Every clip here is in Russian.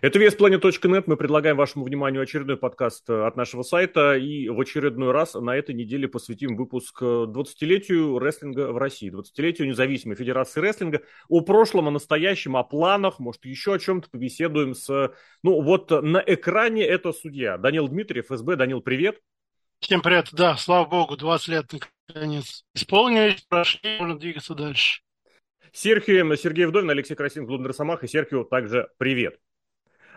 Это VSPlanet.net. Мы предлагаем вашему вниманию очередной подкаст э, от нашего сайта. И в очередной раз на этой неделе посвятим выпуск 20-летию э, рестлинга в России. 20-летию независимой федерации рестлинга. О прошлом, о настоящем, о планах, может, еще о чем-то побеседуем с... Ну, вот на экране это судья. Данил Дмитриев, СБ. Данил, привет. Всем привет. Да, слава богу, 20 лет наконец исполнились, прошли, можно двигаться дальше. Серхио, Сергей Вдовин, Алексей Красин, Глубин Росомах и Серхио также привет.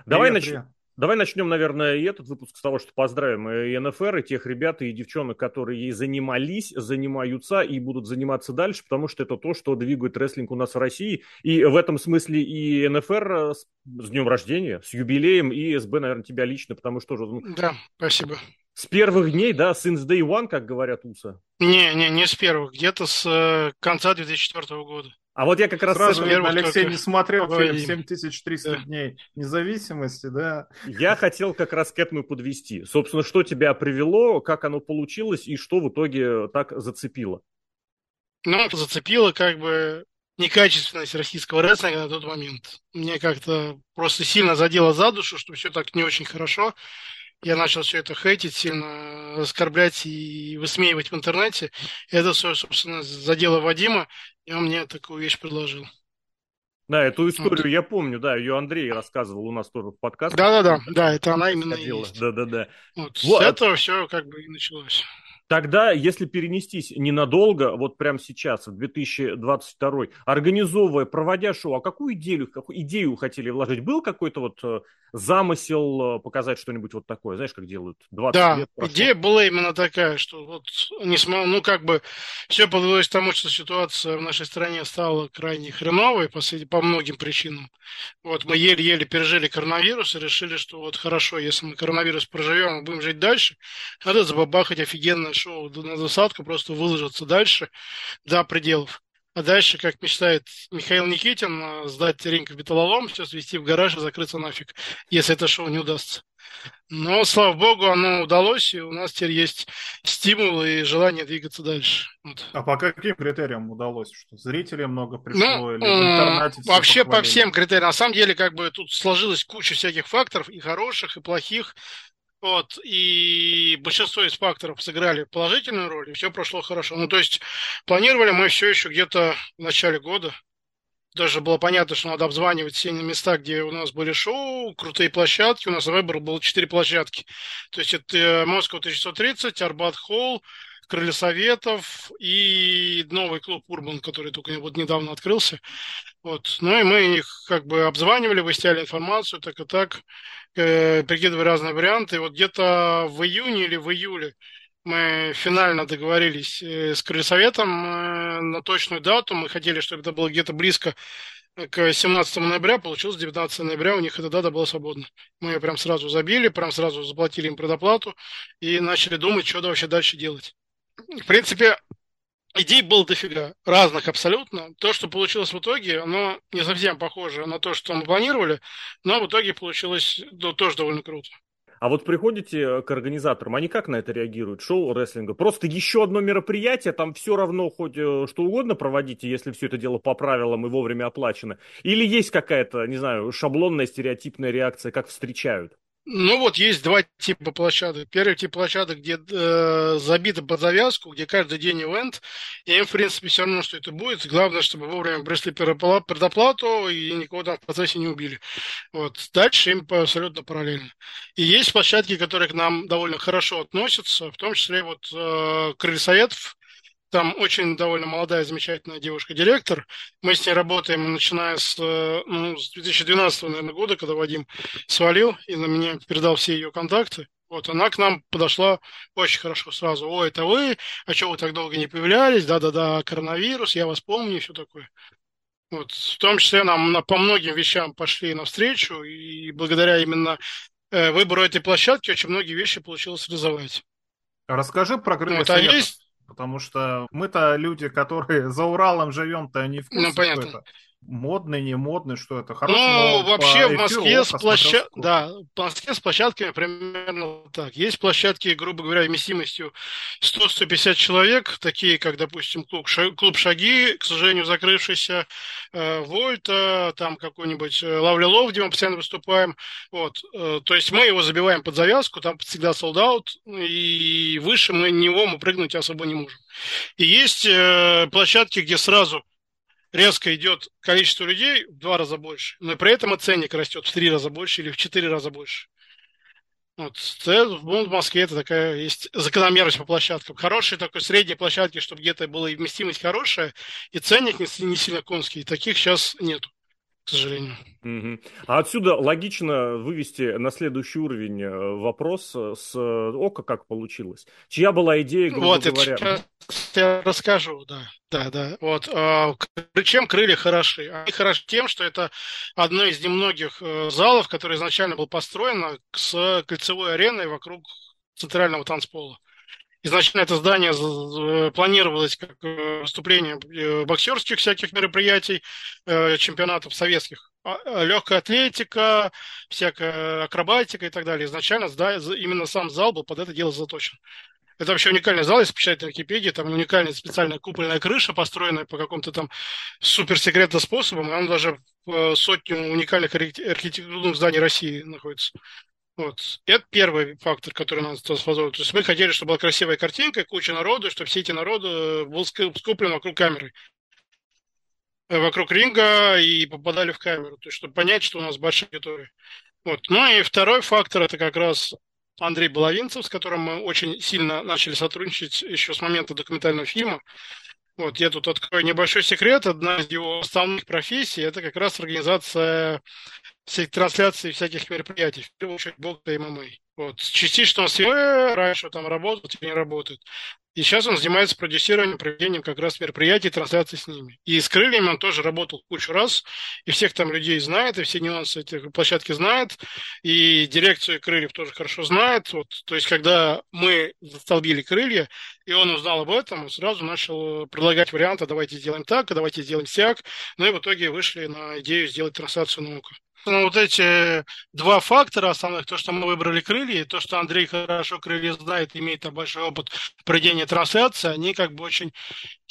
Давай, нач... Давай начнем, наверное, и этот выпуск с того, что поздравим и НФР, и тех ребят, и девчонок, которые ей занимались, занимаются и будут заниматься дальше, потому что это то, что двигает рестлинг у нас в России. И в этом смысле и НФР с, с днем рождения, с юбилеем, и СБ, наверное, тебя лично, потому что... Ну, да, спасибо. С первых дней, да, since day one, как говорят УСА? Не, не, не с первых, где-то с э, конца 2004 года. А вот я как раз... Сразу видно, Алексей не смотрел фильм 7300 да. дней независимости, да? Я хотел как раз к этому подвести. Собственно, что тебя привело, как оно получилось и что в итоге так зацепило? Ну, зацепило как бы некачественность российского рестлинга на тот момент. Мне как-то просто сильно задело за душу, что все так не очень хорошо. Я начал все это хейтить, сильно оскорблять и высмеивать в интернете. И это собственно, задело Вадима. И он мне такую вещь предложил. Да, эту историю вот. я помню, да, ее Андрей рассказывал у нас тоже в подкасте. Да-да-да, да, это она именно есть. Да-да-да. Вот, вот. С этого все как бы и началось. Тогда, если перенестись ненадолго, вот прямо сейчас, в 2022, организовывая, проводя шоу, а какую идею, какую идею хотели вложить? Был какой-то вот э, замысел э, показать что-нибудь вот такое, знаешь, как делают 20 да, лет прошло. идея была именно такая, что вот, несмотря, ну, как бы, все подвелось к тому, что ситуация в нашей стране стала крайне хреновой по, по многим причинам. Вот, мы еле-еле пережили коронавирус и решили, что вот хорошо, если мы коронавирус проживем и будем жить дальше, надо забабахать офигенное шоу на засадку, просто выложиться дальше до пределов. А дальше, как мечтает Михаил Никитин, э, сдать ринг в металлолом, все свести в гараж и закрыться нафиг, если это шоу не удастся. Но, слава богу, оно удалось, и у нас теперь есть стимул и желание двигаться дальше. Вот. А по каким критериям удалось? Что зрителей много пришло ну, или в интернете? Вообще по всем критериям. На самом деле, как бы тут сложилась куча всяких факторов, и хороших, и плохих. Вот, и большинство из факторов сыграли положительную роль, и все прошло хорошо. Ну, то есть планировали мы все еще где-то в начале года. Даже было понятно, что надо обзванивать все места, где у нас были шоу, крутые площадки. У нас выбор был четыре площадки. То есть это Москва 1630, Арбат Холл, Крылья Советов и новый клуб Урбан, который только вот недавно открылся. Вот. Ну и мы их как бы обзванивали, выясняли информацию, так и так э, прикидывая разные варианты. Вот где-то в июне или в июле мы финально договорились э, с Крыльсоветом э, на точную дату. Мы хотели, чтобы это было где-то близко к 17 ноября, получилось 19 ноября, у них эта дата была свободна. Мы ее прям сразу забили, прям сразу заплатили им предоплату и начали думать, что вообще дальше делать. В принципе, идей было дофига, разных абсолютно. То, что получилось в итоге, оно не совсем похоже на то, что мы планировали, но в итоге получилось ну, тоже довольно круто. А вот приходите к организаторам, они как на это реагируют, шоу рестлинга? Просто еще одно мероприятие, там все равно хоть э, что угодно проводите, если все это дело по правилам и вовремя оплачено? Или есть какая-то, не знаю, шаблонная, стереотипная реакция, как встречают? Ну вот есть два типа площадок. Первый тип площадок, где э, забито под завязку, где каждый день ивент, и им, в принципе, все равно, что это будет. Главное, чтобы вовремя пришли предоплату и никого там в процессе не убили. Вот. Дальше им абсолютно параллельно. И есть площадки, которые к нам довольно хорошо относятся, в том числе вот э, Крылья там очень довольно молодая, замечательная девушка-директор. Мы с ней работаем, начиная с, э, ну, с 2012 наверное, года, когда Вадим свалил и на меня передал все ее контакты. Вот, она к нам подошла очень хорошо сразу. О, это вы? А что вы так долго не появлялись? Да-да-да, коронавирус, я вас помню и все такое. Вот, в том числе нам на, по многим вещам пошли навстречу, и благодаря именно э, выбору этой площадки очень многие вещи получилось реализовать. Расскажи про крылья вот, а есть Потому что мы-то люди, которые за Уралом живем-то не в курсе. Ну, понятно. Это. Модный, не модный, что это хорошо. Ну, вообще в Москве с площад... да, в Москве с площадками примерно так. Есть площадки, грубо говоря, вместимостью 100-150 человек, такие как, допустим, клуб, клуб Шаги, к сожалению, закрывшийся, э, Вольта, там какой-нибудь э, Лавли Лов, где мы постоянно выступаем. Вот. Э, то есть мы его забиваем под завязку, там всегда солдат, и выше мы него мы прыгнуть особо не можем. И есть э, площадки, где сразу резко идет количество людей в два раза больше, но при этом и ценник растет в три раза больше или в четыре раза больше. Вот. В Москве это такая есть закономерность по площадкам. Хорошие такой средней площадки, чтобы где-то была и вместимость хорошая, и ценник не, не сильно конский. Таких сейчас нету сожалению. Угу. А отсюда логично вывести на следующий уровень э, вопрос э, с э, ОКО, как получилось. Чья была идея, грубо вот, говоря? Вот, я расскажу, да. Да, да. Вот. А, чем крылья хороши? Они хороши тем, что это одно из немногих залов, который изначально был построен с кольцевой ареной вокруг центрального танцпола. Изначально это здание планировалось как э, выступление э, боксерских всяких мероприятий, э, чемпионатов советских. А, легкая атлетика, всякая акробатика и так далее. Изначально именно сам зал был под это дело заточен. Это вообще уникальный зал, если почитать на Википедии, там уникальная специальная купольная крыша, построенная по какому-то там суперсекретным способам, и она даже в сотню уникальных архитектурных зданий России находится. Вот. Это первый фактор, который нас способствовал. То есть мы хотели, чтобы была красивая картинка, куча народу, чтобы все эти народы э, был скуплен вокруг камеры. Э, вокруг ринга и попадали в камеру. То есть, чтобы понять, что у нас большая аудитория. Вот. Ну и второй фактор, это как раз Андрей Баловинцев, с которым мы очень сильно начали сотрудничать еще с момента документального фильма. Вот, я тут открою небольшой секрет. Одна из его основных профессий – это как раз организация всех трансляций всяких мероприятий, в первую очередь бокса и ММА. Вот. Частично он раньше там работал, теперь не работает. И сейчас он занимается продюсированием, проведением как раз мероприятий, трансляций с ними. И с крыльями он тоже работал кучу раз, и всех там людей знает, и все нюансы этих площадки знает, и дирекцию крыльев тоже хорошо знает. Вот, то есть, когда мы застолбили крылья, и он узнал об этом, он сразу начал предлагать варианты, давайте сделаем так, давайте сделаем сяк. Ну и в итоге вышли на идею сделать трансляцию наука. Ну, вот эти два фактора основных, то, что мы выбрали крылья, и то, что Андрей хорошо крылья знает, имеет большой опыт проведения трансляции, они как бы очень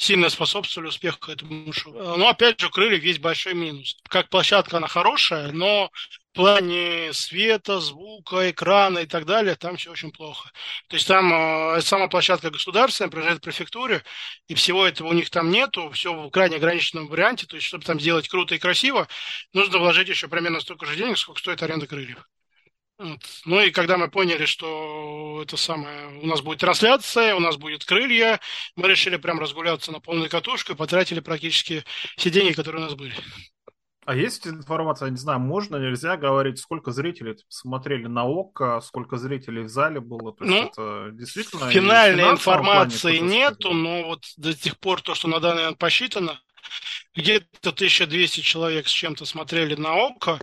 сильно способствовали успеху этому шоу. Но опять же, у крыльев есть большой минус. Как площадка она хорошая, но в плане света, звука, экрана и так далее, там все очень плохо. То есть там э, сама площадка государственная, принадлежит префектуре, и всего этого у них там нету, все в крайне ограниченном варианте. То есть, чтобы там сделать круто и красиво, нужно вложить еще примерно столько же денег, сколько стоит аренда крыльев. Ну и когда мы поняли, что это самое, у нас будет трансляция, у нас будет крылья, мы решили прям разгуляться на полную катушку и потратили практически все деньги, которые у нас были. А есть информация, не знаю, можно, нельзя говорить, сколько зрителей смотрели на ОККО, сколько зрителей в зале было? То есть ну, это действительно... Финальной информации плане, нету, но вот до сих пор то, что на данный момент посчитано, где-то 1200 человек с чем-то смотрели на ОККО,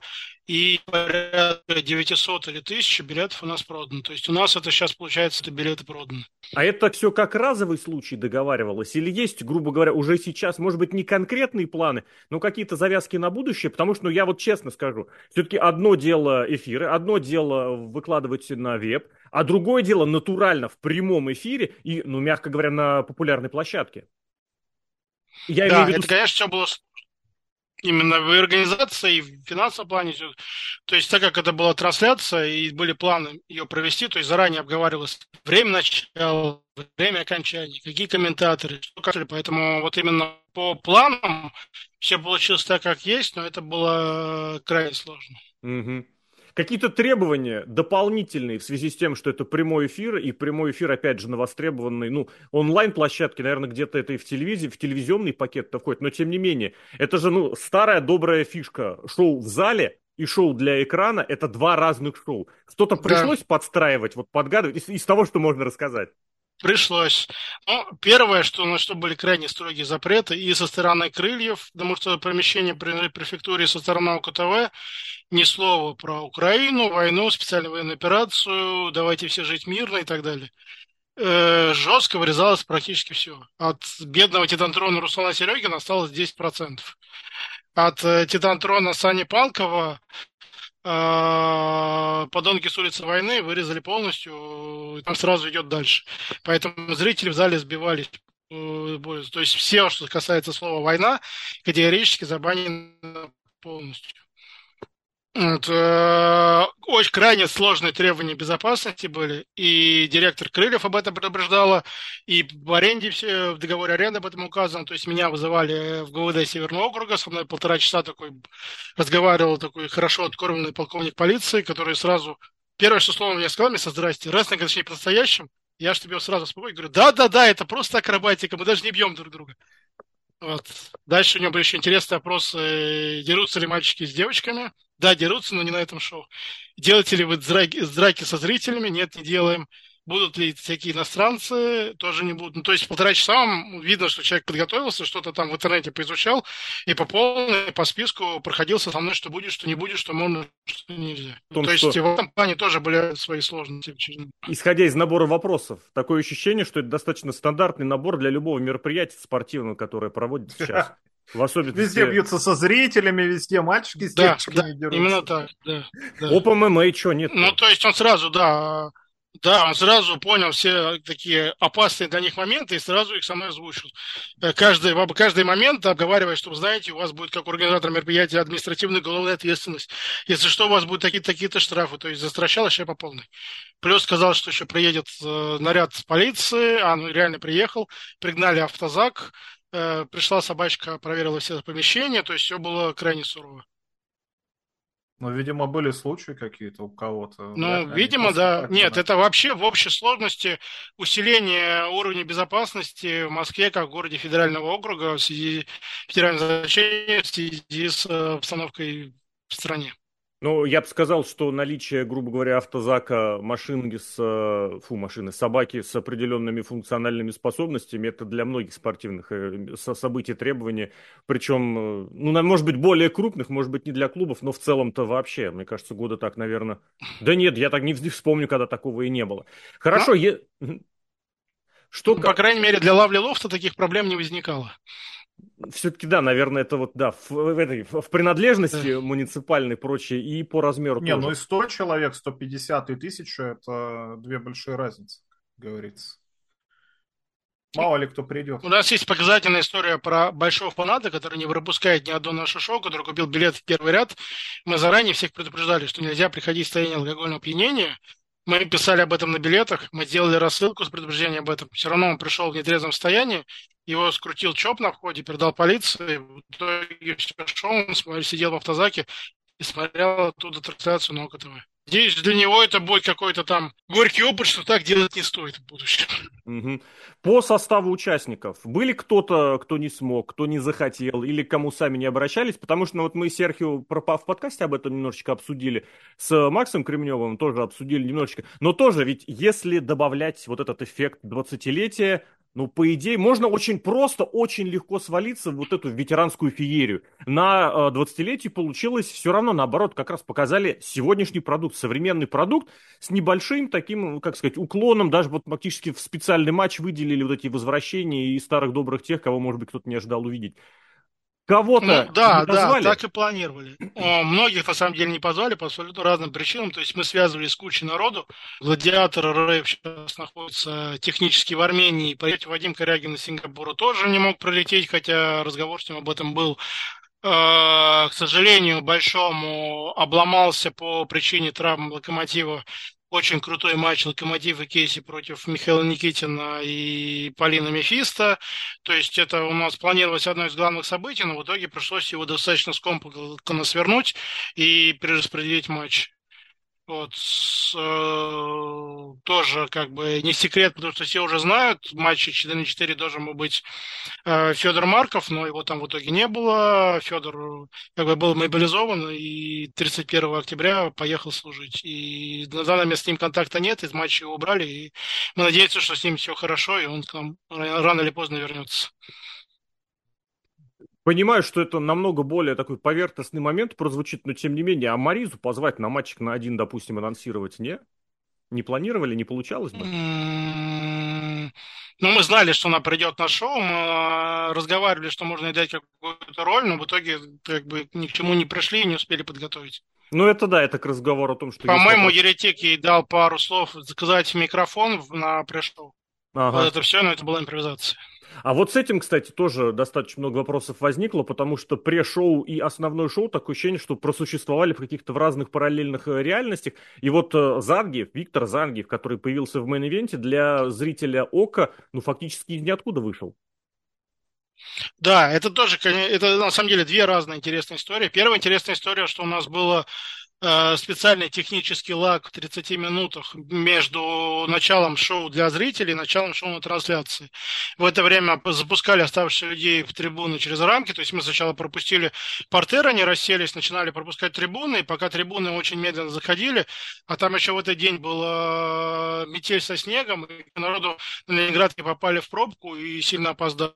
и порядка 900 или 1000 билетов у нас продано. То есть у нас это сейчас, получается, это билеты проданы. А это все как разовый случай договаривалось? Или есть, грубо говоря, уже сейчас, может быть, не конкретные планы, но какие-то завязки на будущее? Потому что, ну, я вот честно скажу, все-таки одно дело эфиры, одно дело выкладывать на веб, а другое дело натурально в прямом эфире и, ну, мягко говоря, на популярной площадке. Я да, виду... это, конечно, все было именно в организации и в финансовом плане. То есть, так как это была трансляция и были планы ее провести, то есть заранее обговаривалось время начала, время окончания, какие комментаторы, что как, поэтому вот именно по планам все получилось так, как есть, но это было крайне сложно. Угу какие-то требования дополнительные в связи с тем, что это прямой эфир, и прямой эфир, опять же, на востребованной, ну, онлайн-площадке, наверное, где-то это и в телевизии, в телевизионный пакет-то входит, но тем не менее, это же, ну, старая добрая фишка. Шоу в зале и шоу для экрана – это два разных шоу. Что-то да. пришлось подстраивать, вот подгадывать из, из того, что можно рассказать. Пришлось. Ну, первое, что, на что были крайне строгие запреты и со стороны крыльев, потому что помещение при префектуре со стороны УКТВ ни слова про Украину, войну, специальную военную операцию, давайте все жить мирно и так далее. Э, жестко вырезалось практически все. От бедного титантрона Руслана Серегина осталось 10%. от э, Титантрона Сани Палкова подонки с улицы войны вырезали полностью, и там сразу идет дальше. Поэтому зрители в зале сбивались. Э, то есть все, что касается слова «война», категорически забанено полностью. Вот, э, очень крайне сложные требования безопасности были, и директор Крыльев об этом предупреждала, и в аренде в договоре аренды об этом указано, то есть меня вызывали в ГВД Северного округа, со мной полтора часа такой разговаривал такой хорошо откормленный полковник полиции, который сразу, первое, что слово мне сказал, мне со здрасте, раз на точнее по-настоящему, я же тебе сразу спокойно говорю, да-да-да, это просто акробатика, мы даже не бьем друг друга. Вот. Дальше у него были еще интересные опросы, дерутся ли мальчики с девочками. Да, дерутся, но не на этом шоу. Делаете ли вы драки, драки со зрителями? Нет, не делаем. Будут ли всякие иностранцы? Тоже не будут. Ну, то есть полтора часа вам видно, что человек подготовился, что-то там в интернете поизучал, и по полной, по списку проходился со мной, что будет, что не будет, что можно, что нельзя. Том, то есть что... в этом плане тоже были свои сложности. Исходя из набора вопросов, такое ощущение, что это достаточно стандартный набор для любого мероприятия спортивного, которое проводится сейчас. В особенности... Везде бьются со зрителями, везде мальчики с да, девочками да, дерутся. именно так, да. да. Оп ММА, что, нет? Ну, то есть он сразу, да, да, он сразу понял все такие опасные для них моменты и сразу их мной озвучил. Э, каждый, каждый момент обговаривая, что, вы знаете, у вас будет, как у организатора мероприятия, административная уголовная ответственность. Если что, у вас будут такие-то такие штрафы. То есть застращал еще по полной. Плюс сказал, что еще приедет э, наряд полиции, а он реально приехал, пригнали автозак, э, пришла собачка, проверила все помещения, то есть все было крайне сурово. Ну, видимо, были случаи какие-то у кого-то. Ну, да, видимо, да. Нет, это вообще в общей сложности усиление уровня безопасности в Москве, как в городе федерального округа, в связи федерального значения, в связи с э, обстановкой в стране. Ну, я бы сказал, что наличие, грубо говоря, автозака, машинки с, э, фу, машины, собаки с определенными функциональными способностями, это для многих спортивных э, событий требования, причем, э, ну, может быть, более крупных, может быть, не для клубов, но в целом-то вообще, мне кажется, года так, наверное... Да нет, я так не вспомню, когда такого и не было. Хорошо, ну, е... Что... Ну, по крайней мере, для лавли лофта таких проблем не возникало все-таки, да, наверное, это вот, да, в, в, этой, в принадлежности муниципальной и прочее, и по размеру Не, тоже. ну и 100 человек, 150 и 1000 – это две большие разницы, как говорится. Мало ли кто придет. У нас есть показательная история про большого фаната, который не пропускает ни одно наше шоу, который купил билет в первый ряд. Мы заранее всех предупреждали, что нельзя приходить в состояние алкогольного опьянения. Мы писали об этом на билетах, мы сделали рассылку с предупреждением об этом. Все равно он пришел в нетрезвом состоянии, его скрутил ЧОП на входе, передал полиции. В итоге все шел, он сидел в автозаке и смотрел оттуда трансляцию на ОКТВ. Здесь для него это будет какой-то там горький опыт, что так делать не стоит в будущем. По составу участников, были кто-то, кто не смог, кто не захотел, или кому сами не обращались? Потому что ну, вот мы с Серхио в подкасте об этом немножечко обсудили, с Максом Кремневым тоже обсудили немножечко. Но тоже ведь если добавлять вот этот эффект 20-летия, ну, по идее, можно очень просто, очень легко свалиться в вот эту ветеранскую феерию. На 20-летие получилось все равно, наоборот, как раз показали сегодняшний продукт, современный продукт с небольшим таким, как сказать, уклоном, даже вот практически в специальный матч выделили вот эти возвращения и старых добрых тех, кого, может быть, кто-то не ожидал увидеть. Кого-то ну, да, да, так и планировали. Многих, на самом деле, не позвали по абсолютно разным причинам. То есть мы связывались с кучей народу. Гладиатор РФ сейчас находится технически в Армении. Поехать Вадим Корягин из Сингапура тоже не мог пролететь, хотя разговор с ним об этом был. Э, к сожалению, большому обломался по причине травм локомотива очень крутой матч Локомотив и Кейси против Михаила Никитина и Полина Мефиста. То есть это у нас планировалось одно из главных событий, но в итоге пришлось его достаточно скомканно свернуть и перераспределить матч. Вот, э, тоже как бы не секрет, потому что все уже знают, в матче 4 на 4 должен был быть э, Федор Марков, но его там в итоге не было. Федор как бы был мобилизован и 31 октября поехал служить. И на данный момент с ним контакта нет, из матча его убрали, и мы надеемся, что с ним все хорошо, и он к нам рано или поздно вернется. Понимаю, что это намного более такой поверхностный момент прозвучит, но тем не менее, а Маризу позвать на матчик на один, допустим, анонсировать не? Не планировали, не получалось бы? Но мы знали, что она придет на шоу, мы а, разговаривали, что можно дать какую-то роль, но в итоге как бы ни к чему не пришли и не успели подготовить. Ну, это да, это к разговору о том, что... По-моему, Еретик ей дал пару слов заказать микрофон на пришел. Ага. Вот это все, но это была импровизация. А вот с этим, кстати, тоже достаточно много вопросов возникло, потому что пре-шоу и основное шоу такое ощущение, что просуществовали в каких-то в разных параллельных э, реальностях. И вот э, Зангиев, Виктор Зангиев, который появился в мейн-ивенте, для зрителя Ока, ну, фактически из ниоткуда вышел. Да, это тоже, это на самом деле две разные интересные истории. Первая интересная история, что у нас было специальный технический лаг в 30 минутах между началом шоу для зрителей и началом шоу на трансляции. В это время запускали оставшихся людей в трибуны через рамки, то есть мы сначала пропустили портер, они расселись, начинали пропускать трибуны, и пока трибуны очень медленно заходили, а там еще в этот день была метель со снегом, и народу на Ленинградке попали в пробку и сильно опоздали.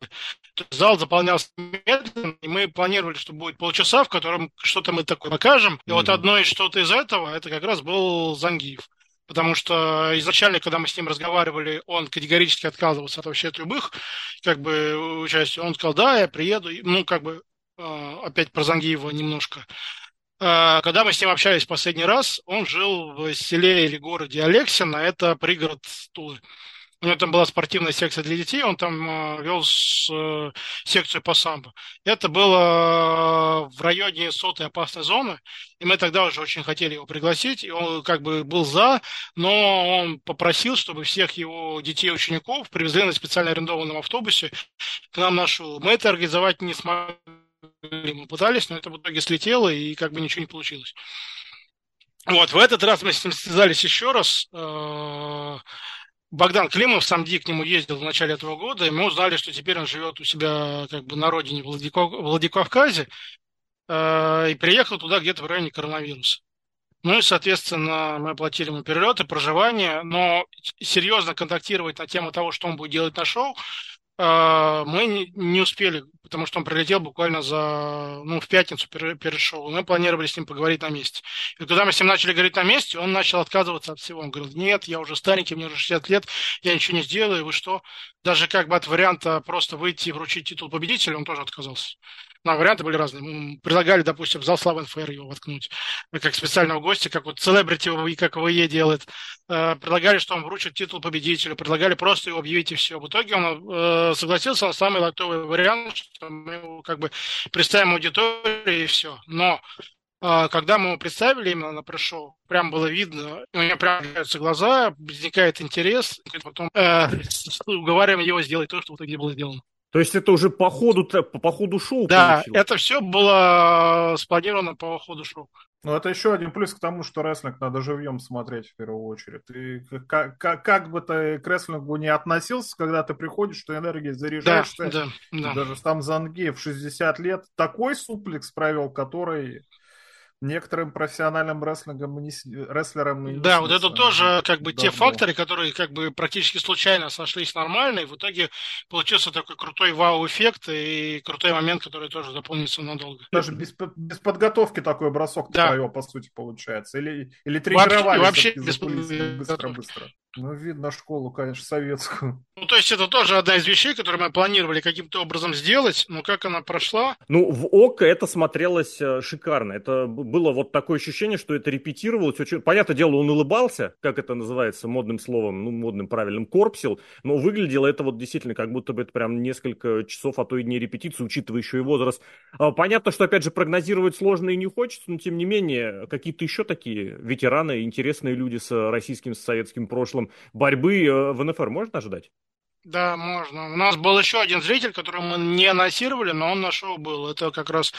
Зал заполнялся медленно, и мы планировали, что будет полчаса, в котором что-то мы такое покажем, и вот одно из что-то из этого, это как раз был Зангиев. Потому что изначально, когда мы с ним разговаривали, он категорически отказывался от вообще от любых как бы участия. Он сказал, да, я приеду. Ну, как бы а, опять про Зангиева немножко. А, когда мы с ним общались в последний раз, он жил в селе или городе Алексина, это пригород Тулы. У него там была спортивная секция для детей, он там э, вел э, секцию по самбо. Это было в районе сотой опасной зоны, и мы тогда уже очень хотели его пригласить, и он как бы был за, но он попросил, чтобы всех его детей и учеников привезли на специально арендованном автобусе к нам на шоу. Мы это организовать не смогли, мы пытались, но это в итоге слетело, и как бы ничего не получилось. Вот, в этот раз мы с ним связались еще раз, э, Богдан Климов, сам Ди к нему ездил в начале этого года, и мы узнали, что теперь он живет у себя как бы на родине в Владикавказе, э, и приехал туда где-то в районе коронавируса. Ну и, соответственно, мы оплатили ему перелеты, проживание, но серьезно контактировать на тему того, что он будет делать на шоу, мы не успели, потому что он прилетел буквально за, ну, в пятницу перед шоу. Мы планировали с ним поговорить на месте. И когда мы с ним начали говорить на месте, он начал отказываться от всего. Он говорил, нет, я уже старенький, мне уже 60 лет, я ничего не сделаю, вы что? Даже как бы от варианта просто выйти и вручить титул победителя, он тоже отказался. Но варианты были разные. Мы предлагали, допустим, в зал Славен Фэр его воткнуть, как специального гостя, как вот селебрити, как ВЕ делает. Э, предлагали, что он вручит титул победителя, предлагали просто его объявить и все. В итоге он э, согласился на самый лайтовый вариант, что мы его как бы представим аудитории и все. Но э, когда мы его представили именно на пришел, прям было видно, у меня прям появляются глаза, возникает интерес, и потом э, уговариваем его сделать то, что в итоге было сделано. То есть это уже по ходу, по ходу шоу Да, получилось. это все было спланировано по ходу шоу. Ну, это еще один плюс к тому, что рестлинг надо живьем смотреть в первую очередь. И как, как, как бы ты к рестлингу не относился, когда ты приходишь, ты энергией заряжаешься. Да, да, да. Даже там Занги в 60 лет такой суплекс провел, который некоторым профессиональным и не, рестлерам и не Да, вот это тоже как бы давно. те факторы, которые как бы практически случайно сошлись нормально, и в итоге получился такой крутой вау-эффект и крутой момент, который тоже запомнится надолго. Даже без, без подготовки такой бросок да. твоего, по сути, получается. Или, или тренировались вообще, вообще без быстро-быстро. Ну, видно школу, конечно, советскую. Ну, то есть это тоже одна из вещей, которые мы планировали каким-то образом сделать, но как она прошла? Ну, в ОКО это смотрелось э, шикарно. Это было вот такое ощущение, что это репетировалось. Очень... Понятное дело, он улыбался, как это называется модным словом, ну, модным правильным, корпсил, но выглядело это вот действительно как будто бы это прям несколько часов, а то и дней репетиции, учитывая еще и возраст. А, понятно, что, опять же, прогнозировать сложно и не хочется, но, тем не менее, какие-то еще такие ветераны, интересные люди с российским, с советским прошлым, целом борьбы э, в НФР можно ожидать? Да, можно. У нас был еще один зритель, которого мы не анонсировали, но он на шоу был. Это как раз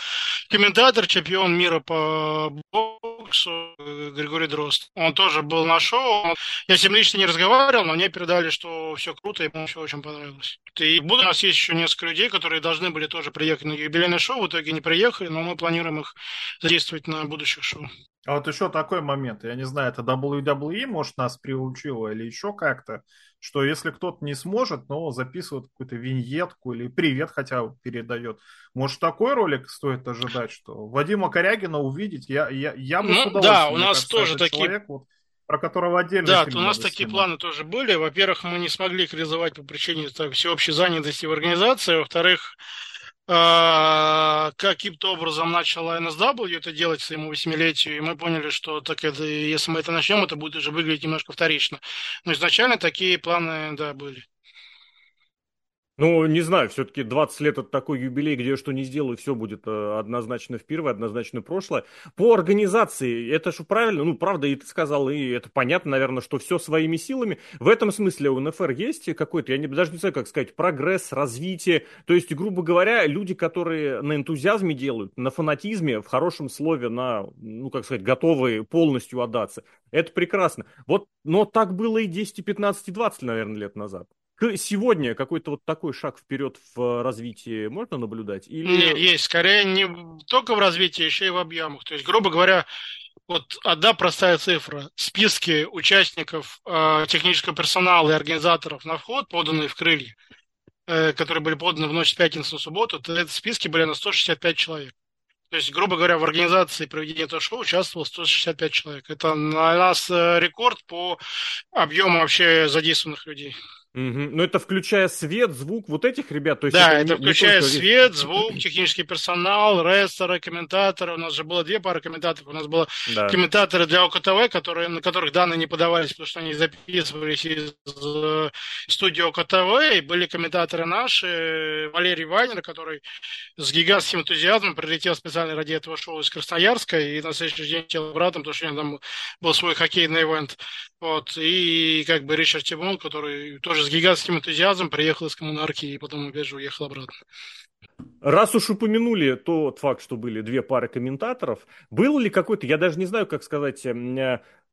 комментатор, чемпион мира по боксу Григорий Дрозд. Он тоже был на шоу. Я с ним лично не разговаривал, но мне передали, что все круто, и ему все очень понравилось. И буду, у нас есть еще несколько людей, которые должны были тоже приехать на юбилейное шоу, в итоге не приехали, но мы планируем их задействовать на будущих шоу. А вот еще такой момент, я не знаю, это WWE, может, нас приучило или еще как-то, что если кто-то не сможет, но записывает какую-то виньетку или привет хотя бы передает. Может, такой ролик стоит ожидать, что Вадима Корягина увидеть, я, я, я бы ну, с. Да, у нас тоже такие... Человек, вот, про которого отдельно. Да, у нас такие снимать. планы тоже были. Во-первых, мы не смогли их реализовать по причине так, всеобщей занятости в организации. Во-вторых, каким-то образом начала NSW это делать своему восьмилетию, и мы поняли, что так это, если мы это начнем, это будет уже выглядеть немножко вторично. Но изначально такие планы, да, были. Ну, не знаю, все-таки 20 лет это такой юбилей, где я что не сделаю, все будет э, однозначно в первое, однозначно прошлое. По организации, это же правильно, ну, правда, и ты сказал, и это понятно, наверное, что все своими силами. В этом смысле у НФР есть какой-то, я не, даже не знаю, как сказать, прогресс, развитие. То есть, грубо говоря, люди, которые на энтузиазме делают, на фанатизме, в хорошем слове, на, ну, как сказать, готовы полностью отдаться. Это прекрасно. Вот, но так было и 10, и 15, и 20, наверное, лет назад сегодня какой-то вот такой шаг вперед в развитии можно наблюдать? Или... Есть. Скорее не только в развитии, еще и в объемах. То есть, грубо говоря, вот одна простая цифра. Списки участников, э, технического персонала и организаторов на вход, поданные в крылья, э, которые были поданы в ночь с пятницы на субботу, то эти списки были на 165 человек. То есть, грубо говоря, в организации проведения этого шоу участвовало 165 человек. Это на нас э, рекорд по объему вообще задействованных людей. Угу. Но это включая свет, звук вот этих ребят? То есть да, это, это включая не свет, звук, технический персонал, ресторы, комментаторы. У нас же было две пары комментаторов. У нас было да. комментаторы для ОКТВ, которые, на которых данные не подавались, потому что они записывались из э, студии ОКТВ. И были комментаторы наши. Валерий Вайнер, который с гигантским энтузиазмом прилетел специально ради этого шоу из Красноярска. И на следующий день летел обратно, потому что у него там был свой хоккейный ивент. Вот. И как бы Ричард Тимон, который тоже с гигантским энтузиазмом приехал из коммунарки и потом опять же уехал обратно. Раз уж упомянули тот факт, что были две пары комментаторов, был ли какой-то, я даже не знаю, как сказать, э,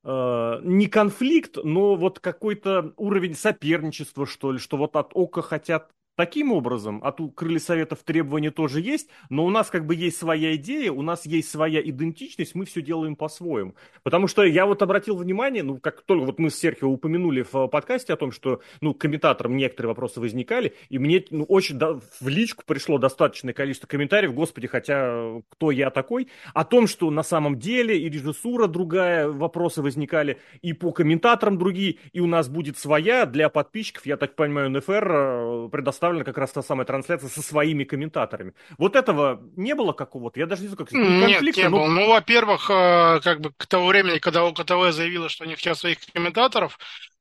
э, не конфликт, но вот какой-то уровень соперничества, что ли, что вот от Ока хотят таким образом, а тут крылья советов требования тоже есть, но у нас как бы есть своя идея, у нас есть своя идентичность, мы все делаем по-своему. Потому что я вот обратил внимание, ну, как только вот мы с Серхио упомянули в подкасте о том, что, ну, комментаторам некоторые вопросы возникали, и мне, ну, очень да, в личку пришло достаточное количество комментариев, господи, хотя кто я такой, о том, что на самом деле и режиссура другая, вопросы возникали, и по комментаторам другие, и у нас будет своя для подписчиков, я так понимаю, НФР э, предоставлена представлена как раз та самая трансляция со своими комментаторами. Вот этого не было какого-то? Я даже не знаю, как Нет, не но... было. Ну, во-первых, э, как бы к тому времени, когда ОКТВ заявила, что они хотят своих комментаторов,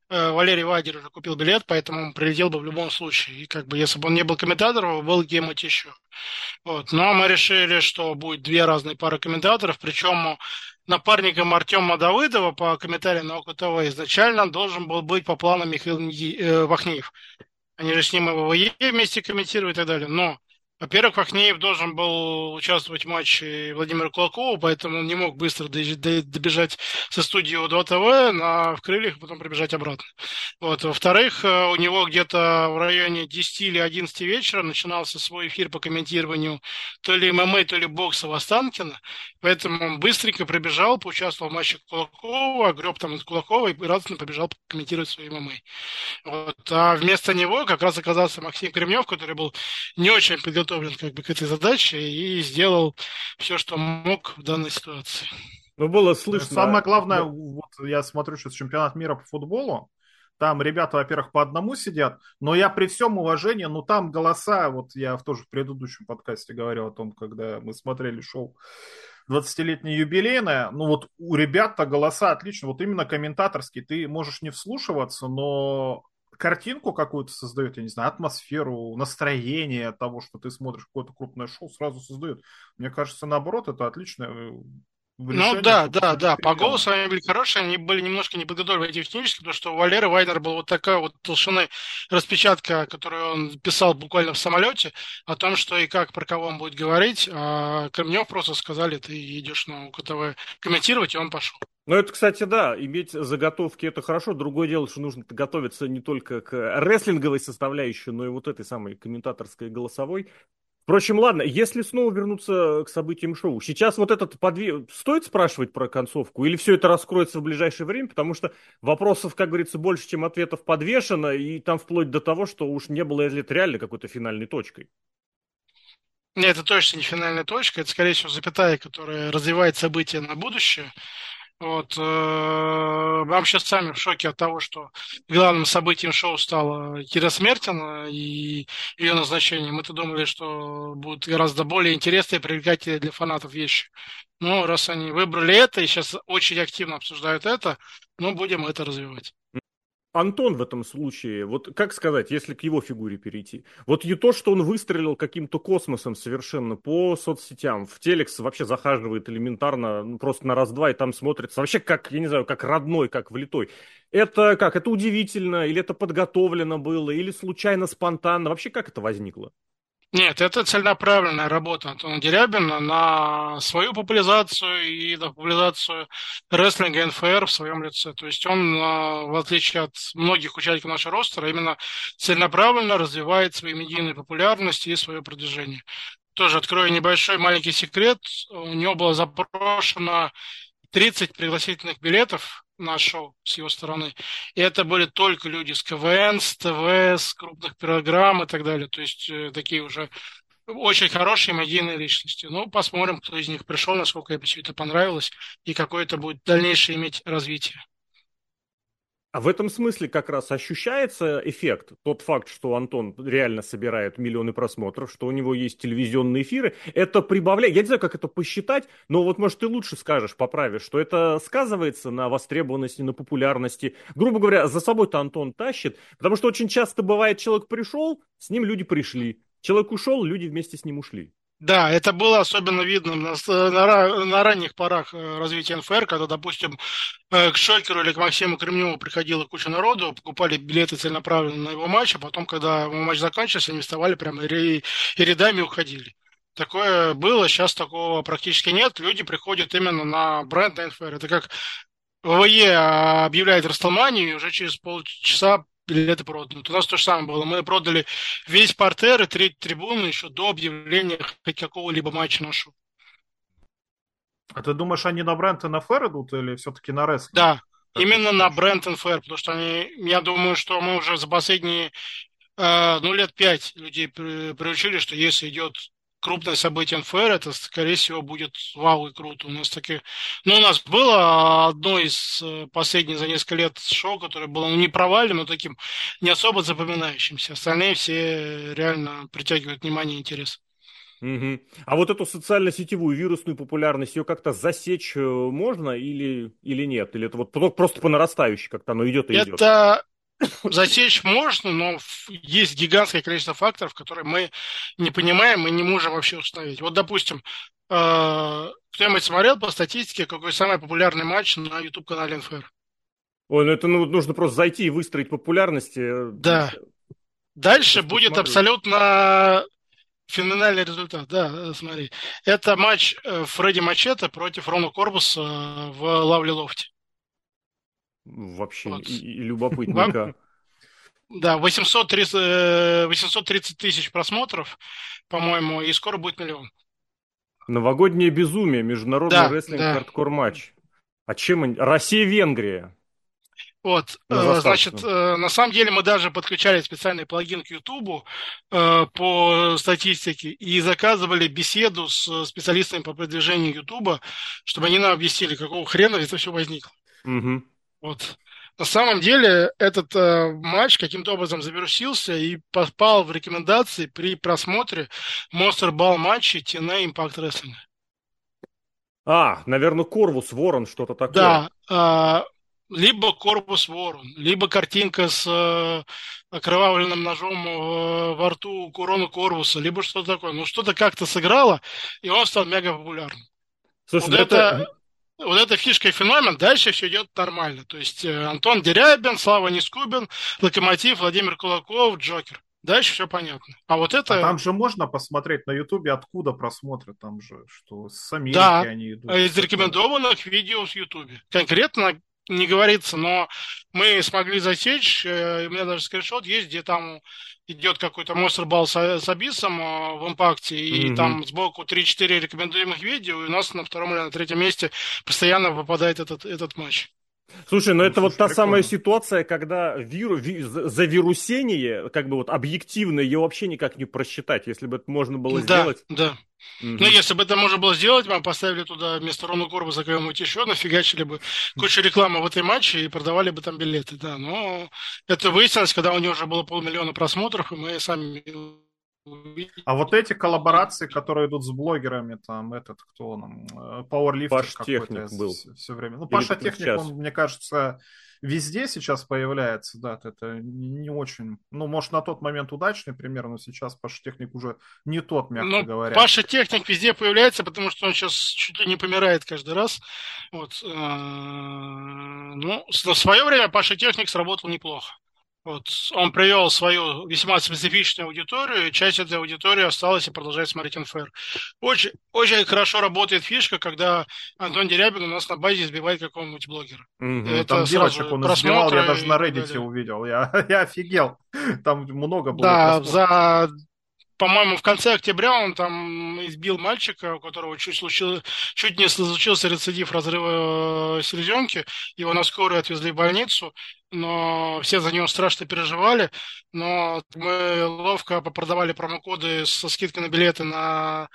э, Валерий Вайдер уже купил билет, поэтому он прилетел бы в любом случае. И как бы, если бы он не был комментатором, был кем-нибудь еще. Вот. Но мы решили, что будет две разные пары комментаторов, причем напарником Артема Давыдова по комментариям на ОКТВ изначально должен был быть по плану Михаил э, Вахниев. Они же с ним его вместе комментируют и так далее. Но во-первых, Вахнеев должен был участвовать в матче Владимира Кулакова, поэтому он не мог быстро добежать со студии У2 ТВ на, в крыльях, и потом прибежать обратно. Вот. Во-вторых, э, у него где-то в районе 10 или 11 вечера начинался свой эфир по комментированию то ли ММА, то ли бокса в Останкино, поэтому он быстренько прибежал, поучаствовал в матче Кулакова, греб там из Кулакова и радостно побежал комментировать свои ММА. Вот. А вместо него как раз оказался Максим Кремнев, который был не очень подготовлен как бы к этой задаче и сделал все, что мог в данной ситуации. Ну, было слышно. Самое главное, вот я смотрю сейчас чемпионат мира по футболу, там ребята, во-первых, по одному сидят, но я при всем уважении, ну там голоса, вот я тоже в предыдущем подкасте говорил о том, когда мы смотрели шоу 20-летнее юбилейное, ну вот у ребят-то голоса отлично, вот именно комментаторский, ты можешь не вслушиваться, но картинку какую-то создает, я не знаю, атмосферу, настроение того, что ты смотришь какое-то крупное шоу, сразу создает. Мне кажется, наоборот, это отличное э, ну да, да, да. По голосу они были хорошие, они были немножко не подготовлены технически, потому что у Валеры Вайнер была вот такая вот толщины распечатка, которую он писал буквально в самолете, о том, что и как, про кого он будет говорить. А Кремнев просто сказали, ты идешь на УКТВ комментировать, и он пошел. Ну, это, кстати, да, иметь заготовки это хорошо. Другое дело, что нужно готовиться не только к рестлинговой составляющей, но и вот этой самой комментаторской голосовой. Впрочем, ладно, если снова вернуться к событиям шоу, сейчас вот этот подве... стоит спрашивать про концовку или все это раскроется в ближайшее время, потому что вопросов, как говорится, больше, чем ответов подвешено, и там вплоть до того, что уж не было это реально какой-то финальной точкой. Нет, это точно не финальная точка, это, скорее всего, запятая, которая развивает события на будущее. Вот. Э, мы сейчас сами в шоке от того, что главным событием шоу стала Кира Смертина и ее назначение. Мы-то думали, что будут гораздо более интересные и привлекательные для фанатов вещи. Но раз они выбрали это и сейчас очень активно обсуждают это, ну, будем это развивать. Антон в этом случае, вот как сказать, если к его фигуре перейти, вот и то, что он выстрелил каким-то космосом совершенно по соцсетям, в телекс вообще захаживает элементарно, ну, просто на раз-два и там смотрится, вообще как, я не знаю, как родной, как влитой. Это как, это удивительно, или это подготовлено было, или случайно, спонтанно, вообще как это возникло? Нет, это целенаправленная работа Антона Дерябина на свою популяризацию и на популяризацию рестлинга НФР в своем лице. То есть он, а, в отличие от многих участников нашего ростера, именно целенаправленно развивает свои медийные популярности и свое продвижение. Тоже открою небольшой маленький секрет. У него было запрошено 30 пригласительных билетов на шоу с его стороны. И это были только люди с КВН, с ТВ, с крупных программ и так далее. То есть э, такие уже очень хорошие медийные личности. Ну, посмотрим, кто из них пришел, насколько им все это понравилось и какое это будет дальнейшее иметь развитие. А в этом смысле как раз ощущается эффект, тот факт, что Антон реально собирает миллионы просмотров, что у него есть телевизионные эфиры, это прибавляет, я не знаю, как это посчитать, но вот, может, ты лучше скажешь, поправишь, что это сказывается на востребованности, на популярности. Грубо говоря, за собой-то Антон тащит, потому что очень часто бывает, человек пришел, с ним люди пришли, человек ушел, люди вместе с ним ушли. Да, это было особенно видно на, на, на ранних порах э, развития НФР, когда, допустим, э, к Шокеру или к Максиму Кремневу приходила куча народу, покупали билеты целенаправленно на его матч, а потом, когда матч заканчивался, они вставали прямо и, и рядами уходили. Такое было, сейчас такого практически нет. Люди приходят именно на бренд НФР. Это как ВВЕ объявляет Расталманию, и уже через полчаса билеты проданы. У нас то же самое было. Мы продали весь портер и треть трибуны еще до объявления хоть какого-либо матча на шоу. А ты думаешь, они на бренд НФР идут или все-таки на рестлинг? Да, как именно на бренд НФР, потому что они, я думаю, что мы уже за последние э, ну, лет пять людей приучили, что если идет крупное событие НФР, это, скорее всего, будет вау и круто. У нас такие... Ну, у нас было одно из э, последних за несколько лет шоу, которое было ну, не провальным, но таким не особо запоминающимся. Остальные все реально притягивают внимание и интерес. Угу. А вот эту социально-сетевую вирусную популярность, ее как-то засечь э, можно или, или нет? Или это вот просто по нарастающей как-то оно идет и идет? Засечь можно, но есть гигантское количество факторов, которые мы не понимаем и не можем вообще установить. Вот, допустим, э, кто-нибудь смотрел по статистике, какой самый популярный матч на YouTube-канале НФР? Ой, ну это ну, нужно просто зайти и выстроить популярности. Э, да. Дальше будет посмотрю. абсолютно феноменальный результат. Да, смотри. Это матч э, Фредди Мачете против Рона Корбуса в Лавли Лофте. Вообще вот. и, и любопытненько. Да, 830, 830 э, тысяч просмотров, по-моему, и скоро будет миллион. Новогоднее безумие, международный да, рестлинг да. хардкор матч. А чем они? Россия-Венгрия. Вот, э, значит, э, на самом деле мы даже подключали специальный плагин к YouTube э, по статистике и заказывали беседу с специалистами по продвижению YouTube, чтобы они нам объяснили, какого хрена это все возникло. Угу. Вот. На самом деле этот э, матч каким-то образом завирусился и попал в рекомендации при просмотре Monster Ball матча TNA Impact Wrestling. А, наверное, Корвус Ворон, что-то такое. Да, э, либо Корвус Ворон, либо картинка с э, окровавленным ножом э, во рту Курона Корвуса, либо что-то такое. Ну, что-то как-то сыграло, и он стал мега популярным. Слушай, вот это... это вот эта фишка и феномен, дальше все идет нормально. То есть э, Антон Дерябин, Слава Нескубин, Локомотив, Владимир Кулаков, Джокер. Дальше все понятно. А вот это... А там же можно посмотреть на Ютубе, откуда просмотры там же, что с Америки да, они идут. из рекомендованных видео с Ютубе. Конкретно не говорится, но мы смогли засечь, э, у меня даже скриншот есть, где там идет какой-то монстр бал с, с Абисом э, в импакте, и mm-hmm. там сбоку 3-4 рекомендуемых видео, и у нас на втором или на третьем месте постоянно попадает этот, этот матч. Слушай, ну, ну это вот та самая ситуация, когда виру, ви, завирусение, как бы вот объективно, ее вообще никак не просчитать, если бы это можно было да, сделать. Да, Угу. Ну, если бы это можно было сделать, мы поставили туда вместо Рона Корбуса кого-нибудь еще, нафигачили бы кучу рекламы в этой матче и продавали бы там билеты, да. Но это выяснилось, когда у него уже было полмиллиона просмотров, и мы сами а вот эти коллаборации, которые идут с блогерами, там этот, кто он, э, Powerlifter Паш Техник был. Все, все время. Ну, Или Паша Техник, сейчас. он, мне кажется, везде сейчас появляется, да, это не очень, ну, может, на тот момент удачный пример, но сейчас Паша Техник уже не тот, мягко ну, говоря. Паша Техник везде появляется, потому что он сейчас чуть ли не помирает каждый раз. Вот. Э, ну, в свое время Паша Техник сработал неплохо. Вот, он привел свою весьма специфичную аудиторию, и часть этой аудитории осталась и продолжает смотреть НФР. Очень, очень хорошо работает фишка, когда Антон Дерябин у нас на базе избивает какого-нибудь блогера. Угу. Это Там девочек он избивал, я даже на Reddit увидел, я, я офигел. Там много было. Да, за по-моему, в конце октября он там избил мальчика, у которого чуть, случилось, чуть не случился рецидив разрыва э, селезенки. Его на скорую отвезли в больницу, но все за него страшно переживали. Но мы ловко попродавали промокоды со скидкой на билеты на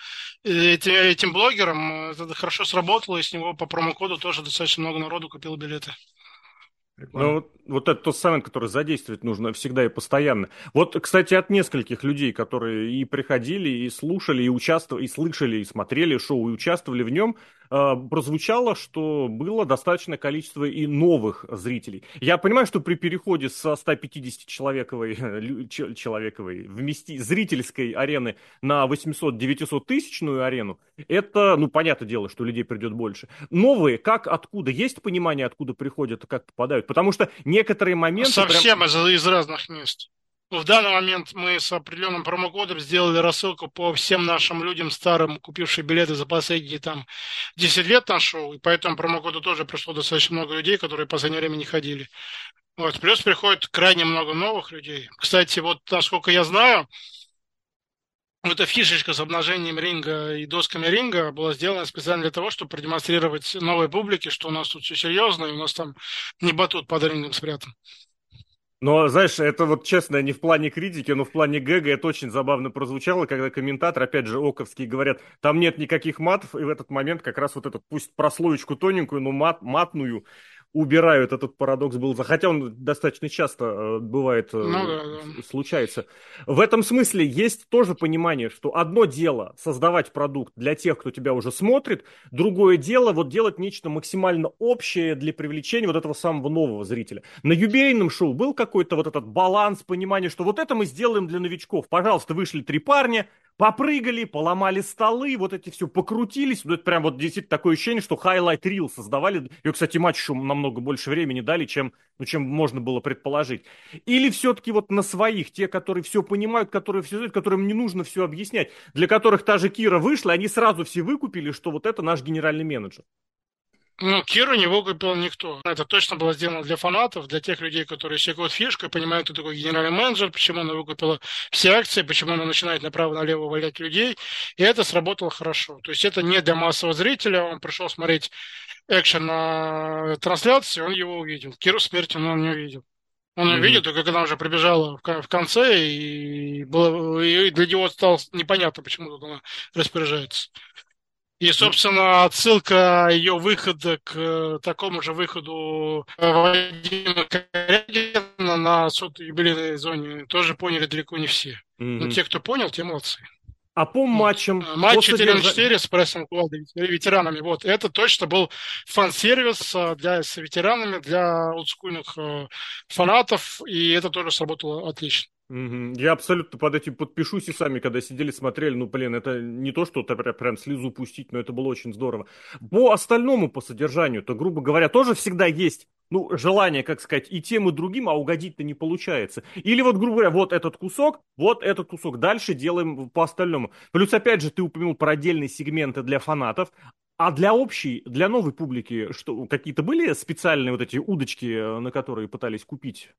этим, этим блогерам. Это хорошо сработало, и с него по промокоду тоже достаточно много народу купил билеты. Ну, вот, вот это тот самый, который задействовать нужно всегда и постоянно. Вот, кстати, от нескольких людей, которые и приходили, и слушали, и участвовали, и слышали, и смотрели шоу, и участвовали в нем, Э, прозвучало, что было достаточное количество и новых зрителей. Я понимаю, что при переходе со 150-человековой человековой, вмести, зрительской арены на 800-900 тысячную арену, это, ну, понятное дело, что людей придет больше. Новые, как, откуда? Есть понимание, откуда приходят как попадают? Потому что некоторые моменты... Совсем прям... из, из разных мест. В данный момент мы с определенным промокодом сделали рассылку по всем нашим людям старым, купившим билеты за последние там 10 лет на шоу, и по этому промокоду тоже пришло достаточно много людей, которые в последнее время не ходили. Вот. Плюс приходит крайне много новых людей. Кстати, вот насколько я знаю, эта фишечка с обнажением ринга и досками ринга была сделана специально для того, чтобы продемонстрировать новой публике, что у нас тут все серьезно, и у нас там не батут под рингом спрятан. Но, знаешь, это вот честно, не в плане критики, но в плане гэга это очень забавно прозвучало, когда комментатор, опять же, Оковский, говорят, там нет никаких матов, и в этот момент как раз вот этот, пусть прослоечку тоненькую, но мат, матную, убирают этот парадокс был, хотя он достаточно часто э, бывает, э, ну, да, да. случается. В этом смысле есть тоже понимание, что одно дело создавать продукт для тех, кто тебя уже смотрит, другое дело вот делать нечто максимально общее для привлечения вот этого самого нового зрителя. На юбилейном шоу был какой-то вот этот баланс, понимание, что вот это мы сделаем для новичков. Пожалуйста, вышли три парня, попрыгали, поломали столы, вот эти все покрутились. Ну, это прям вот действительно такое ощущение, что highlight reel создавали. И, кстати, матчу намного больше времени дали, чем, ну, чем можно было предположить. Или все-таки вот на своих, те, которые все понимают, которые все знают, которым не нужно все объяснять, для которых та же Кира вышла, они сразу все выкупили, что вот это наш генеральный менеджер. Ну, Киру не выкупил никто. Это точно было сделано для фанатов, для тех людей, которые секут фишку и понимают, кто такой генеральный менеджер, почему она выкупила все акции, почему она начинает направо-налево валять людей. И это сработало хорошо. То есть это не для массового зрителя. Он пришел смотреть экшен на трансляции, он его увидел. Киру смерти он не увидел. Он mm-hmm. увидел, только когда уже прибежала в конце, и, было, и для него стало непонятно, почему тут она распоряжается. И, собственно, отсылка ее выхода к э, такому же выходу э, Вадима Корягина на сотой юбилейной зоне тоже поняли далеко не все. Mm-hmm. Но те, кто понял, те молодцы. А по матчам... Э, матч 4 на 4 с прессом ветеранами. Вот, это точно был фан-сервис для, с ветеранами, для олдскульных фанатов, и это тоже сработало отлично. Я абсолютно под этим подпишусь и сами, когда сидели, смотрели, ну, блин, это не то, что -то прям слезу пустить, но это было очень здорово. По остальному, по содержанию, то, грубо говоря, тоже всегда есть, ну, желание, как сказать, и тем, и другим, а угодить-то не получается. Или вот, грубо говоря, вот этот кусок, вот этот кусок, дальше делаем по остальному. Плюс, опять же, ты упомянул про отдельные сегменты для фанатов, а для общей, для новой публики, что какие-то были специальные вот эти удочки, э, на которые пытались купить?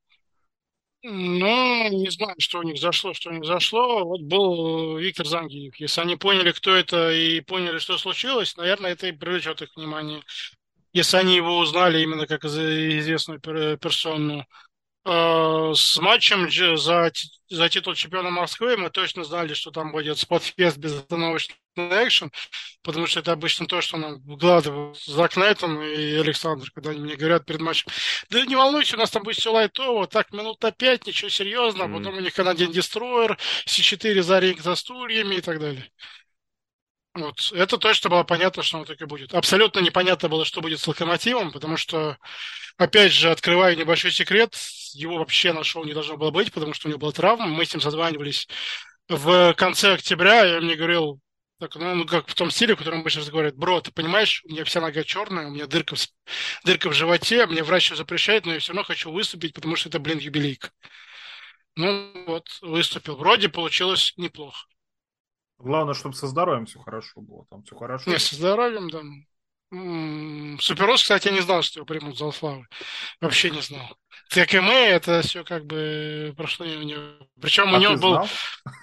Ну, не знаю, что у них зашло, что них зашло. Вот был Виктор Зангиев. Если они поняли, кто это, и поняли, что случилось, наверное, это и привлечет их внимание. если они его узнали именно как известную персону. Э, с матчем за, за титул чемпиона Москвы мы точно знали, что там будет спотфест безостановочный экшен, потому что это обычно то, что нам вкладывают Зак Найтон и Александр, когда они мне говорят перед матчем, да не волнуйся, у нас там будет все лайтово, так минут на пять, ничего серьезного, mm-hmm. потом у них Канадин Дестройер, С4 за ринг за стульями и так далее. Вот. Это точно было понятно, что оно так и будет. Абсолютно непонятно было, что будет с Локомотивом, потому что, опять же, открываю небольшой секрет, его вообще на шоу не должно было быть, потому что у него была травма. Мы с ним созванивались в конце октября, он мне говорил, так, ну, ну, как в том стиле, в котором обычно разговаривают, бро, ты понимаешь, у меня вся нога черная, у меня дырка в, дырка в животе, мне врач все запрещает, но я все равно хочу выступить, потому что это, блин, юбилейка. Ну вот, выступил. Вроде получилось неплохо. Главное, чтобы со здоровьем все хорошо было. Там все хорошо. Не, со здоровьем, да. Суперос, кстати, я не знал, что его примут за Алфавы. Вообще не знал. ТКМ это все как бы прошло у него. Причем а у него был... Знал?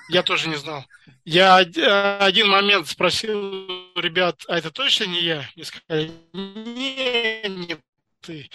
Я тоже не знал. Я один момент спросил ребят, а это точно не я? И сказали, не, не ты.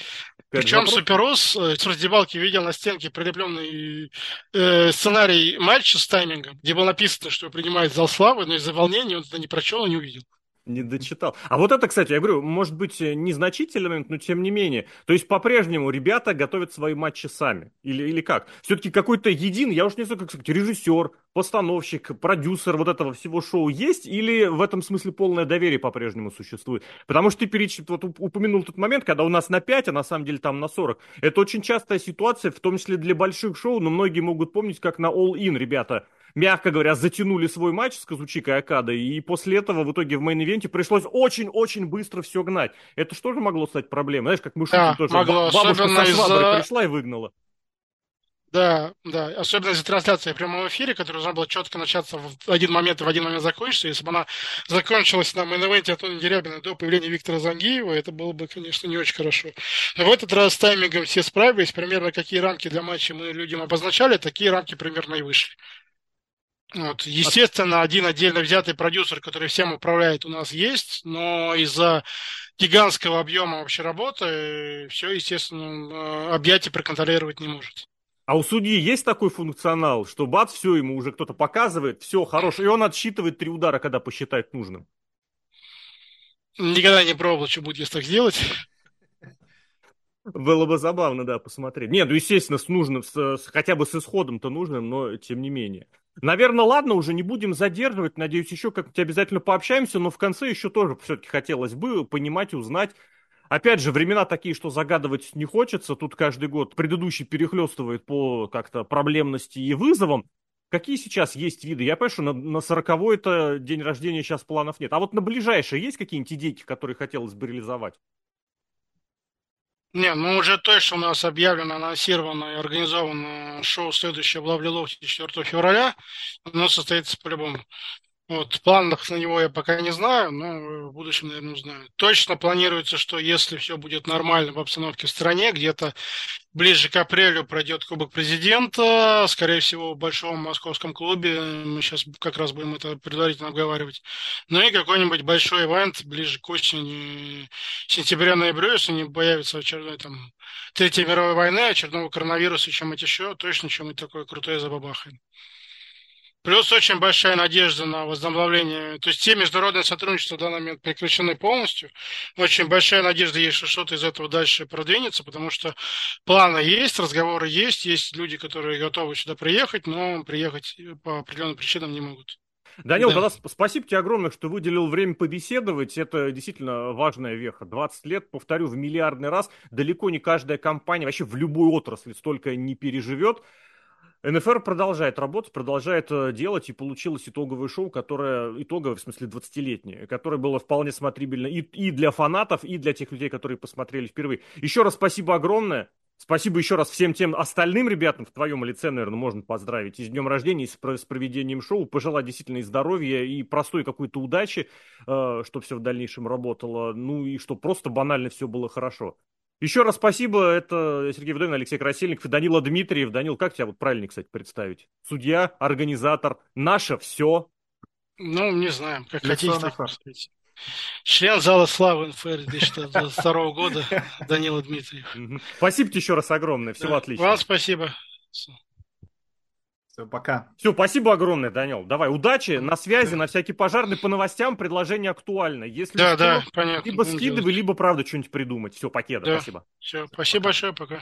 Причем вопрос? Суперос э, с раздевалки видел на стенке прилепленный э, сценарий матча с таймингом, где было написано, что принимает зал славы, но из-за волнения он это не прочел и не увидел не дочитал. А вот это, кстати, я говорю, может быть э, незначительный момент, но тем не менее. То есть по-прежнему ребята готовят свои матчи сами. Или, или как? Все-таки какой-то един, я уж не знаю, как сказать, режиссер, постановщик, продюсер вот этого всего шоу есть? Или в этом смысле полное доверие по-прежнему существует? Потому что ты переч... вот упомянул тот момент, когда у нас на 5, а на самом деле там на 40. Это очень частая ситуация, в том числе для больших шоу, но многие могут помнить, как на All In ребята мягко говоря, затянули свой матч с Казучикой Окадой, и после этого в итоге в мейн-ивенте пришлось очень-очень быстро все гнать. Это что же могло стать проблемой? Знаешь, как мы шутим да, тоже, могло, бабушка со из пришла и выгнала. Да, да, особенно из-за трансляции в прямом эфире, которая должна была четко начаться в один момент и в один момент закончиться. Если бы она закончилась на мейн-эвенте Антона Дерябина до появления Виктора Зангиева, это было бы, конечно, не очень хорошо. Но в этот раз с таймингом все справились. Примерно какие рамки для матча мы людям обозначали, такие рамки примерно и вышли. Вот. Естественно, один отдельно взятый продюсер, который всем управляет, у нас есть, но из-за гигантского объема вообще работы все, естественно, объятие проконтролировать не может. А у судьи есть такой функционал, что бац, все, ему уже кто-то показывает, все, хорошо, и он отсчитывает три удара, когда посчитает нужным? Никогда не пробовал, что будет, если так сделать. Было бы забавно, да, посмотреть. Нет, ну, естественно, с нужным, с, с, хотя бы с исходом-то нужным, но тем не менее. Наверное, ладно, уже не будем задерживать. Надеюсь, еще как-нибудь обязательно пообщаемся, но в конце еще тоже все-таки хотелось бы понимать, узнать. Опять же, времена такие, что загадывать не хочется. Тут каждый год предыдущий перехлестывает по как-то проблемности и вызовам. Какие сейчас есть виды? Я понимаю, что на, 40-й это день рождения сейчас планов нет. А вот на ближайшие есть какие-нибудь идейки, которые хотелось бы реализовать? Не, ну уже точно у нас объявлено, анонсировано и организовано шоу следующее в Лавле 4 февраля. Оно состоится по-любому. Вот, планов на него я пока не знаю, но в будущем, наверное, узнаю. Точно планируется, что если все будет нормально в обстановке в стране, где-то ближе к апрелю пройдет Кубок Президента, скорее всего, в Большом Московском клубе. Мы сейчас как раз будем это предварительно обговаривать. Ну и какой-нибудь большой ивент ближе к осени, сентября-ноябрю, если не появится очередной там Третья мировая война, очередного коронавируса, чем-нибудь еще, точно чем-нибудь такое крутое забабахаем. Плюс очень большая надежда на возобновление. То есть те международные сотрудничества в данный момент прекращены полностью. Очень большая надежда есть, что что-то из этого дальше продвинется, потому что планы есть, разговоры есть, есть люди, которые готовы сюда приехать, но приехать по определенным причинам не могут. Данил, да. тогда спасибо тебе огромное, что выделил время побеседовать. Это действительно важная веха. 20 лет, повторю, в миллиардный раз. Далеко не каждая компания, вообще в любой отрасли столько не переживет. НФР продолжает работать, продолжает э, делать, и получилось итоговое шоу, которое, итоговое, в смысле 20-летнее, которое было вполне смотрибельно и, и для фанатов, и для тех людей, которые посмотрели впервые. Еще раз спасибо огромное. Спасибо еще раз всем тем остальным ребятам, в твоем лице, наверное, можно поздравить и с днем рождения, и с, с проведением шоу, пожелать действительно и здоровья, и простой какой-то удачи, э, чтобы все в дальнейшем работало, ну и чтобы просто банально все было хорошо. Еще раз спасибо. Это Сергей Вдовин, Алексей Красильников и Данила Дмитриев. Данил, как тебя вот правильно, кстати, представить? Судья, организатор, наше все. Ну, не знаю, как Лицо хотите, так член зала славы НФР 2022 года Данила Дмитриев. Спасибо тебе еще раз огромное. Всего да. отлично. Вам спасибо. Все, пока. Все, спасибо огромное, Данил. Давай, удачи, на связи, да. на всякий пожарный, по новостям предложение актуально. Если да, что, да, понятно. Либо скидывай, либо правда что-нибудь придумать. Все, покеда, да. спасибо. Все, спасибо пока. большое, пока.